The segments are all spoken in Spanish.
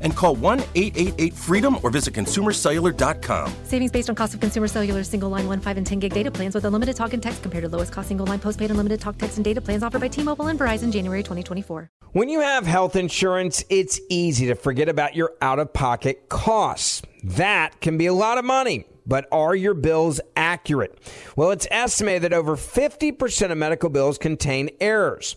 and call 1 888 freedom or visit consumercellular.com. Savings based on cost of consumer cellular single line 1, 5, and 10 gig data plans with unlimited talk and text compared to lowest cost single line postpaid unlimited talk, text, and data plans offered by T Mobile and Verizon January 2024. When you have health insurance, it's easy to forget about your out of pocket costs. That can be a lot of money. But are your bills accurate? Well, it's estimated that over 50% of medical bills contain errors.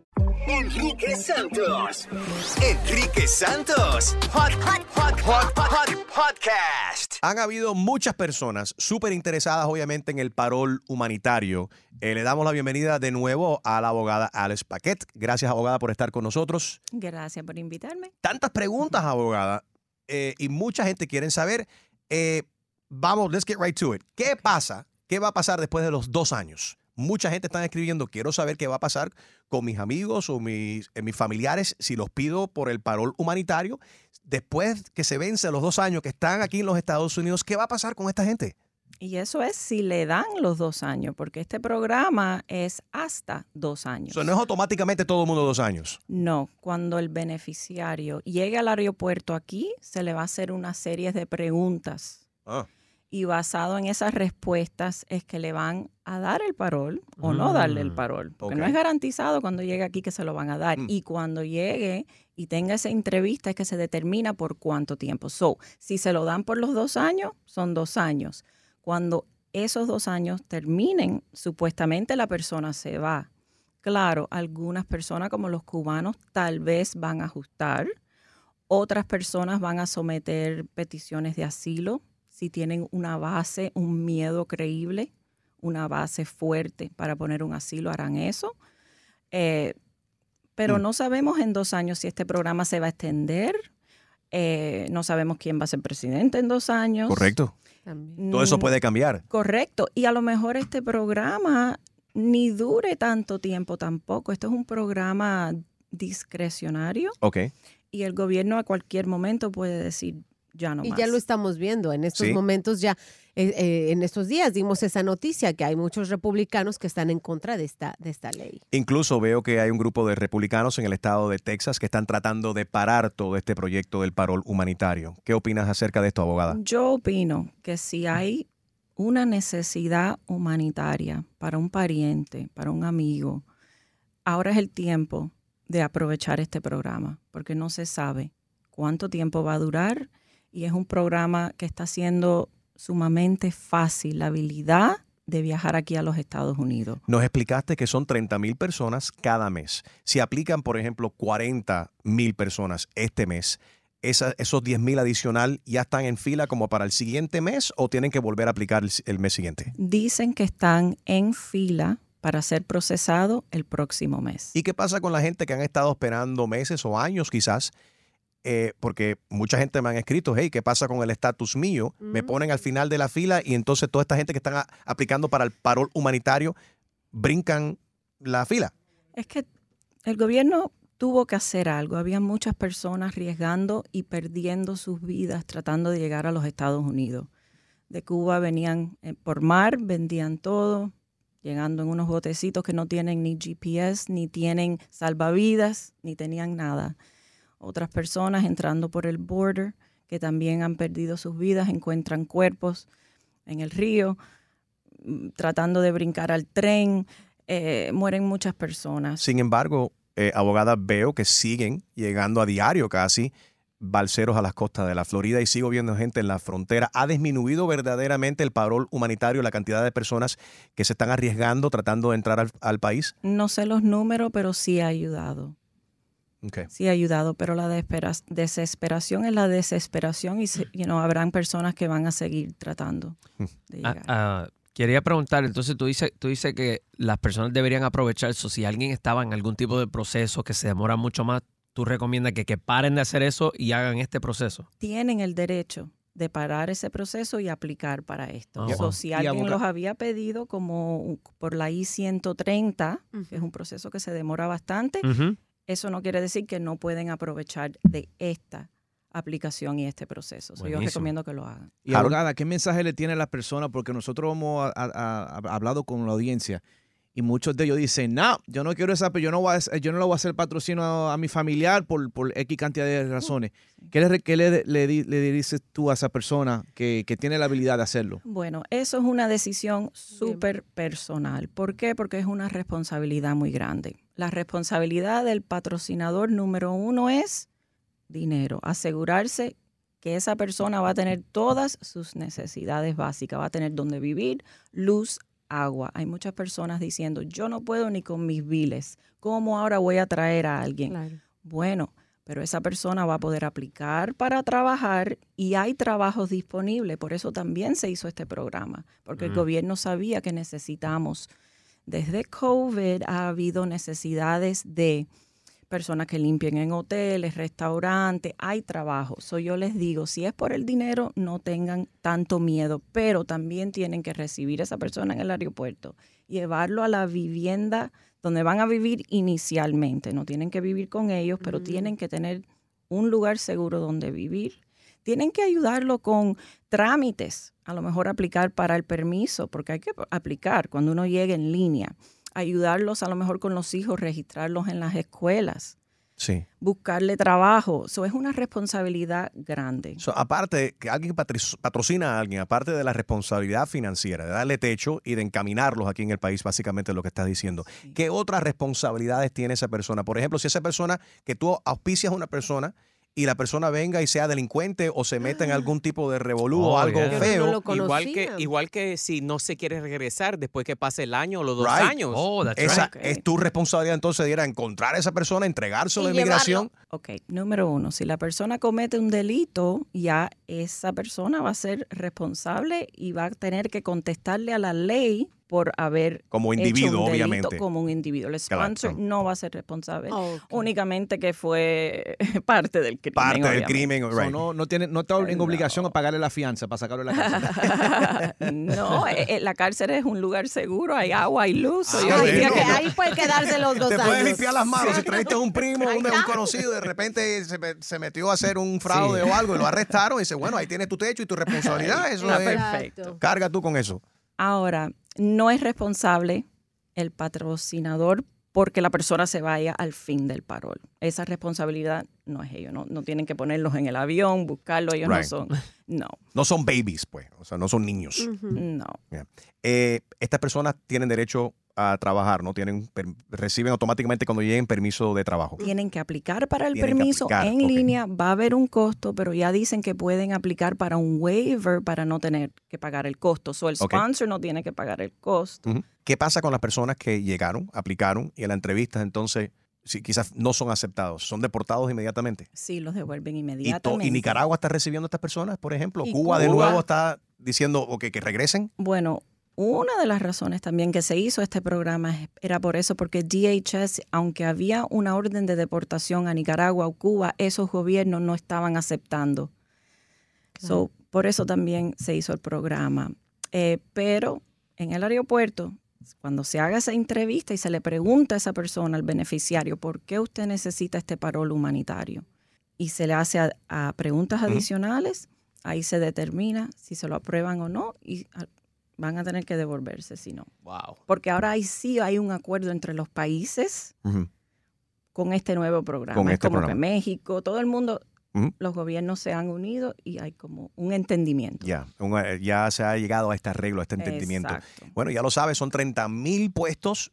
Enrique Santos. Enrique Santos. Hot, hot, hot, hot, hot, podcast. Han habido muchas personas súper interesadas, obviamente, en el parol humanitario. Eh, le damos la bienvenida de nuevo a la abogada Alice Paquet. Gracias, abogada, por estar con nosotros. Gracias por invitarme. Tantas preguntas, abogada, eh, y mucha gente quiere saber. eh, vamos, let's get right to it. ¿Qué pasa? ¿Qué va a pasar después de los dos años? Mucha gente está escribiendo, quiero saber qué va a pasar con mis amigos o mis, eh, mis familiares si los pido por el parol humanitario. Después que se vence los dos años que están aquí en los Estados Unidos, ¿qué va a pasar con esta gente? Y eso es si le dan los dos años, porque este programa es hasta dos años. Eso no es automáticamente todo el mundo dos años. No, cuando el beneficiario llegue al aeropuerto aquí, se le va a hacer una serie de preguntas. Ah. Y basado en esas respuestas es que le van a dar el parol o no darle el parol. Porque no es garantizado cuando llegue aquí que se lo van a dar. Mm. Y cuando llegue y tenga esa entrevista es que se determina por cuánto tiempo. So, si se lo dan por los dos años, son dos años. Cuando esos dos años terminen, supuestamente la persona se va. Claro, algunas personas como los cubanos tal vez van a ajustar. Otras personas van a someter peticiones de asilo si tienen una base, un miedo creíble, una base fuerte para poner un asilo, harán eso. Eh, pero Mm. no sabemos en dos años si este programa se va a extender. Eh, no sabemos quién va a ser presidente en dos años. Correcto. Todo eso Mm, puede cambiar. Correcto. Y a lo mejor este programa ni dure tanto tiempo tampoco. Esto es un programa discrecionario Ok. y el gobierno a cualquier momento puede decir ya no Y más. ya lo estamos viendo en estos Sí. momentos, ya eh, eh, en estos días dimos esa noticia que hay muchos republicanos que están en contra de esta, de esta ley. Incluso veo que hay un grupo de republicanos en el estado de Texas que están tratando de parar todo este proyecto del parol humanitario. ¿Qué opinas acerca de esto, abogada? Yo opino que si hay una necesidad humanitaria para un pariente, para un amigo, ahora es el tiempo de aprovechar este programa, porque no se sabe cuánto tiempo va a durar y es un programa que está haciendo sumamente fácil la habilidad de viajar aquí a los Estados Unidos. Nos explicaste que son 30 mil personas cada mes. Si aplican, por ejemplo, 40 mil personas este mes, esa- esos 10 mil adicional ya están en fila como para el siguiente mes o tienen que volver a aplicar el, el mes siguiente. Dicen que están en fila para ser procesado el próximo mes. ¿Y qué pasa con la gente que han estado esperando meses o años quizás? Eh, porque mucha gente me han escrito, hey, ¿qué pasa con el estatus mío? Me ponen al final de la fila y entonces toda esta gente que están a- aplicando para el parol humanitario brincan la fila. Es que el gobierno tuvo que hacer algo. Había muchas personas arriesgando y perdiendo sus vidas tratando de llegar a los Estados Unidos. De Cuba venían eh, por mar, vendían todo, llegando en unos botecitos que no tienen ni GPS, ni tienen salvavidas, ni tenían nada. Otras personas entrando por el border que también han perdido sus vidas, encuentran cuerpos en el río, mm, tratando de brincar al tren. eh, mueren muchas personas. Sin embargo, eh, abogadas, veo que siguen llegando a diario casi balseros a las costas de la Florida y sigo viendo gente en la frontera. ¿Ha disminuido verdaderamente el parol humanitario, la cantidad de personas que se están arriesgando tratando de entrar al, al país? No sé los números, pero sí ha ayudado. Okay. Sí ha ayudado, pero la desespera- desesperación es la desesperación y se- you know, habrán personas que van a seguir tratando de Ah, llegar. ah, quería preguntar, entonces tú dices, tú dices que las personas deberían aprovechar eso. Si alguien estaba en algún tipo de proceso que se demora mucho más, tú recomiendas que, que paren de hacer eso y hagan este proceso. Tienen el derecho de parar ese proceso y aplicar para esto. Ah, So, wow. si alguien los había pedido como por la I-130, que es un proceso que se demora bastante. Eso no quiere decir que no pueden aprovechar de esta aplicación y este proceso. So, yo recomiendo que lo hagan. Y abogada, ¿qué mensaje le tiene a las personas? Porque nosotros hemos a- a- a- hablado con la audiencia y muchos de ellos dicen, no, yo no quiero esa, pero yo no, voy a, yo no le voy a hacer patrocinio a, a mi familiar por, por X cantidad de razones. ¿Qué le, qué le, le dices tú a esa persona que, que tiene la habilidad de hacerlo? Bueno, eso es una decisión súper personal. ¿Por qué? Porque es una responsabilidad muy grande. La responsabilidad del patrocinador número uno es dinero, asegurarse que esa persona va a tener todas sus necesidades básicas, va a tener donde vivir, luz, agua. Hay muchas personas diciendo, yo no puedo ni con mis biles, ¿cómo ahora voy a traer a alguien? Bueno, pero esa persona va a poder aplicar para trabajar y hay trabajos disponibles. Por eso también se hizo este programa, porque el gobierno sabía que necesitamos. Desde COVID ha habido necesidades de personas que limpien en hoteles, restaurantes, hay trabajo. So yo les digo, si es por el dinero, no tengan tanto miedo, pero también tienen que recibir a esa persona en el aeropuerto, llevarlo a la vivienda donde van a vivir inicialmente. No tienen que vivir con ellos, pero tienen que tener un lugar seguro donde vivir. Tienen que ayudarlo con trámites, a lo mejor aplicar para el permiso, porque hay que aplicar cuando uno llegue en línea. Ayudarlos a lo mejor con los hijos, registrarlos en las escuelas, Sí. buscarle trabajo. Eso es una responsabilidad grande. So, aparte, que alguien patrocina a alguien, aparte de la responsabilidad financiera, de darle techo y de encaminarlos aquí en el país, básicamente lo que estás diciendo. ¿Qué otras responsabilidades tiene esa persona? Por ejemplo, si esa persona, que tú auspicias a una persona y la persona venga y sea delincuente o se meta en algún tipo de revolú o Oh, algo yeah. feo. igual que igual que si no se quiere regresar después que pase el año o los dos Right. años. Esa es tu responsabilidad entonces de ir a encontrar a esa persona, entregárselo a inmigración. Ok, número uno, si la persona comete un delito, ya esa persona va a ser responsable y va a tener que contestarle a la ley por haber Como hecho individuo, un delito obviamente. como un individuo. El Claro. sponsor no va a ser responsable, Oh, únicamente que fue parte del crimen. Parte del crimen, So, no, no, tiene, no está en obligación a pagarle la fianza para sacarlo de la casa. No, eh, eh, la cárcel es un lugar seguro, hay agua, hay luz. Ah, yo diría bueno. que no. Ahí puede quedarse los dos Te años. puedes limpiar las manos. Si trajiste a un primo, un, un conocido, de repente se, me- se metió a hacer un fraude Sí. o algo y lo arrestaron y dice, bueno, ahí tienes tu techo y tu responsabilidad. Eso es. perfecto. Carga tú con eso. Ahora, no es responsable el patrocinador porque la persona se vaya al fin del parol. Esa responsabilidad no es ellos, no, no tienen que ponerlos en el avión, buscarlos, ellos no son. No, No son babies, pues. O sea, no son niños. no. Yeah. Eh, estas personas tienen derecho a trabajar, ¿no? Tienen, per- reciben automáticamente cuando lleguen permiso de trabajo. Tienen que aplicar para el Tienen permiso aplicar, en línea, va a haber un costo, pero ya dicen que pueden aplicar para un waiver para no tener que pagar el costo. So el sponsor no tiene que pagar el costo. ¿Qué pasa con las personas que llegaron, aplicaron y en la entrevista entonces si quizás no son aceptados? ¿Son deportados inmediatamente? Sí, los devuelven ¿Y, to- inmediatamente. y Nicaragua está recibiendo a estas personas, por ejemplo? ¿Cuba, de nuevo está diciendo ok, que regresen? Bueno, una de las razones también que se hizo este programa era por eso, porque DHS, aunque había una orden de deportación a Nicaragua o Cuba, esos gobiernos no estaban aceptando. So, por eso también se hizo el programa. Eh, pero en el aeropuerto, cuando se haga esa entrevista y se le pregunta a esa persona, al beneficiario, ¿por qué usted necesita este parol humanitario? Y se le hace a, a preguntas adicionales, ahí se determina si se lo aprueban o no y van a tener que devolverse si no. Wow. Porque ahora ahí sí hay un acuerdo entre los países con este nuevo programa. Con es este como programa. que México, todo el mundo, los gobiernos se han unido y hay como un entendimiento. Ya, un- eh, ya se ha llegado a este arreglo, a este entendimiento. Exacto. Bueno, ya lo sabes, son 30 mil puestos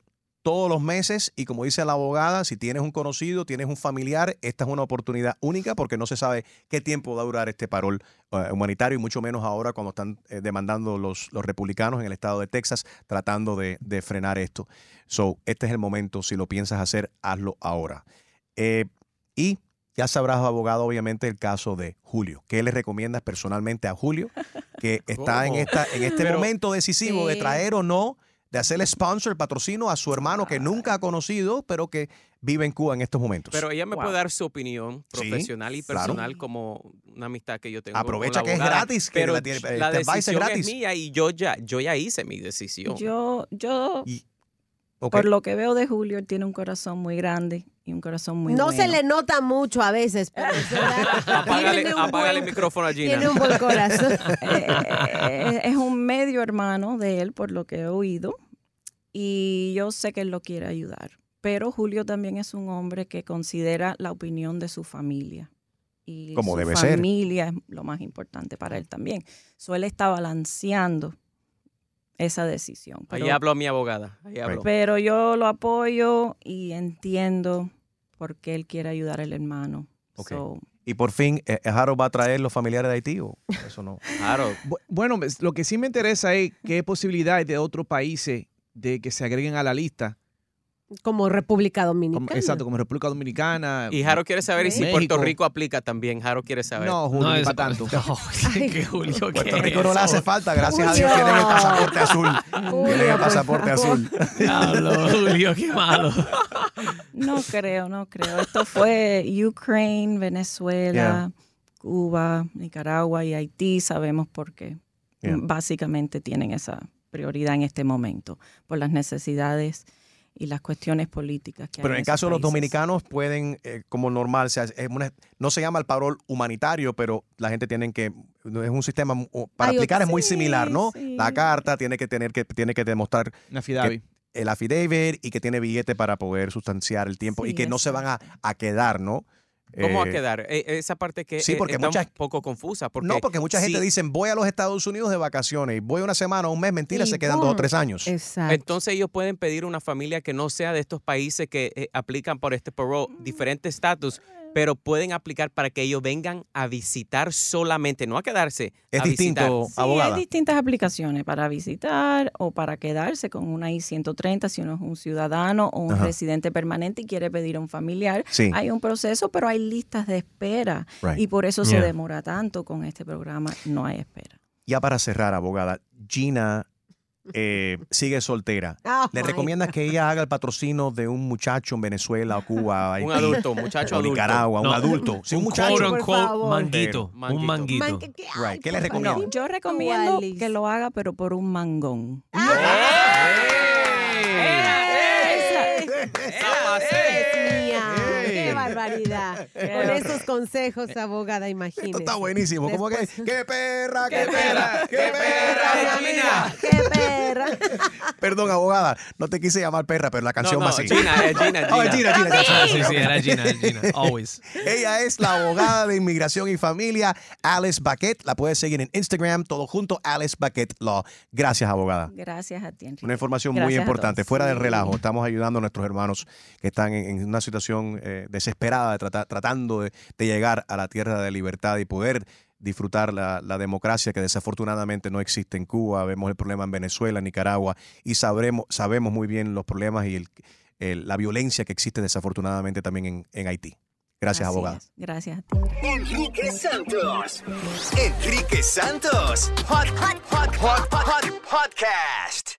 todos los meses y como dice la abogada, si tienes un conocido, tienes un familiar, esta es una oportunidad única porque no se sabe qué tiempo va a durar este parol eh, humanitario y mucho menos ahora cuando están eh, demandando los, los republicanos en el estado de Texas tratando de, de frenar esto. So, este es el momento, si lo piensas hacer, hazlo ahora. Eh, y ya sabrás, abogado, obviamente, el caso de Julio. ¿Qué le recomiendas personalmente a Julio? Que está en, ¿Cómo? esta, en este Pero- momento decisivo de traer o no, de hacerle sponsor, patrocino a su hermano que nunca ha conocido, pero que vive en Cuba en estos momentos. Pero ella me puede dar su opinión Sí, profesional y claro. personal como una amistad que yo tengo. con Aprovecha la que es gratis, que pero la tiene- la este decisión es gratis. mía y yo ya, yo ya hice mi decisión. Yo, yo, Por lo que veo de Julio, él tiene un corazón muy grande y un corazón muy no bueno. se le nota mucho a veces, pero. Apágale, Tiene un apágale el micrófono a Gina. Tiene un buen corazón. Eh, es un medio hermano de él, por lo que he oído, y yo sé que él lo quiere ayudar. Pero Julio también es un hombre que considera la opinión de su familia. Y Como su debe ser. familia es lo más importante para él también. So, él está balanceando esa decisión. Ahí Pero- habló mi abogada. Ahí habló. pero yo lo apoyo y entiendo por qué él quiere ayudar al hermano. Ok. So, Y por fin, eh, ¿Harold va a traer los familiares de Haití o eso no? Bu- Bueno, lo que sí me interesa es qué posibilidades de otros países de que se agreguen a la lista. Como República Como- Dominicana. exacto, como República Dominicana. Y Jaro quiere saber si México. Puerto Rico aplica también. Jaro quiere saber. No, Julio, No, para tanto. que Julio, ¿qué Puerto es Rico no le hace falta, gracias a Dios Julio. tienen el pasaporte azul. Tienen el por pasaporte azul. Diablo, Julio, qué malo. No creo, no creo. Esto fue Ukraine, Venezuela, Yeah. Cuba, Nicaragua y Haití. Sabemos por qué. Yeah. Básicamente tienen esa prioridad en este momento por las necesidades y las cuestiones políticas que Pero hay en el caso de los dominicanos pueden, eh, como normal, o sea, es una- no se llama el parol humanitario, pero la gente tiene que, es un sistema, para Ay, aplicar es sí, muy similar, ¿no? sí. La carta tiene que tener que, tiene que demostrar Una el affidavit y que tiene billete para poder sustanciar el tiempo y que no se van a, a quedar, ¿no? ¿Cómo va a Eh, quedar? Eh, Esa parte que sí, eh, porque está muchas- un poco confusa. Porque no, porque mucha gente si- dice, voy a los Estados Unidos de vacaciones y voy una semana o un mes, mentira, Y se quedan dos o tres años. Exacto. Entonces ellos pueden pedir una familia que no sea de estos países que eh, aplican por este parole, diferente estatus, pero pueden aplicar para que ellos vengan a visitar solamente, no a quedarse. Es a visitar. distinto, Sí, abogada. hay distintas aplicaciones para visitar o para quedarse con una I-130 si uno es un ciudadano o un Ajá. residente permanente y quiere pedir a un familiar. Sí. Hay un proceso, pero hay listas de espera Right. y por eso se Yeah. demora tanto con este programa. No hay espera. Ya para cerrar, abogada, Gina eh, sigue soltera. Oh, ¿Le recomiendas que ella haga el patrocino de un muchacho en Venezuela o Cuba, Haití, Un adulto, muchacho o adulto. Nicaragua, No. un adulto? Sí, un un muchacho. quote por unquote favor. manguito. Manguito. Un manguito. Man, Right. ¿Qué le por recomienda? favor. No, yo recomiendo Wallis. que lo haga, pero por un mangón. Esa barbaridad. Con esos consejos, abogada, imagínese. Esto está buenísimo. Después- ¡Qué perra, qué perra, qué perra, Gina! ¡Qué perra! Perdón, abogada, no te quise llamar perra, pero la canción no, va así. Gina, es Gina, Oh, es Gina. Gina, Gina, Sí, Gina. sí, era Gina, Gina. Always. Ella es la abogada de inmigración y familia, Alice Baquet. La puedes seguir en Instagram, todo junto, Alice Baquet Law. Gracias, abogada. Gracias a ti, Enrique. Una información muy Gracias importante, fuera del relajo. Estamos ayudando a nuestros hermanos que están en, en una situación eh, desesperada, de tratando de, de llegar a la tierra de libertad y poder disfrutar la, la democracia que desafortunadamente no existe en Cuba. Vemos el problema en Venezuela, Nicaragua y sabremos, sabemos muy bien los problemas y el- el- la violencia que existe desafortunadamente también en, en Haití. Gracias, Así abogada. es. Gracias a ti. Enrique Santos. Enrique Santos. Hot, hot, hot, hot, hot, podcast.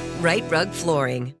Right Rug Flooring.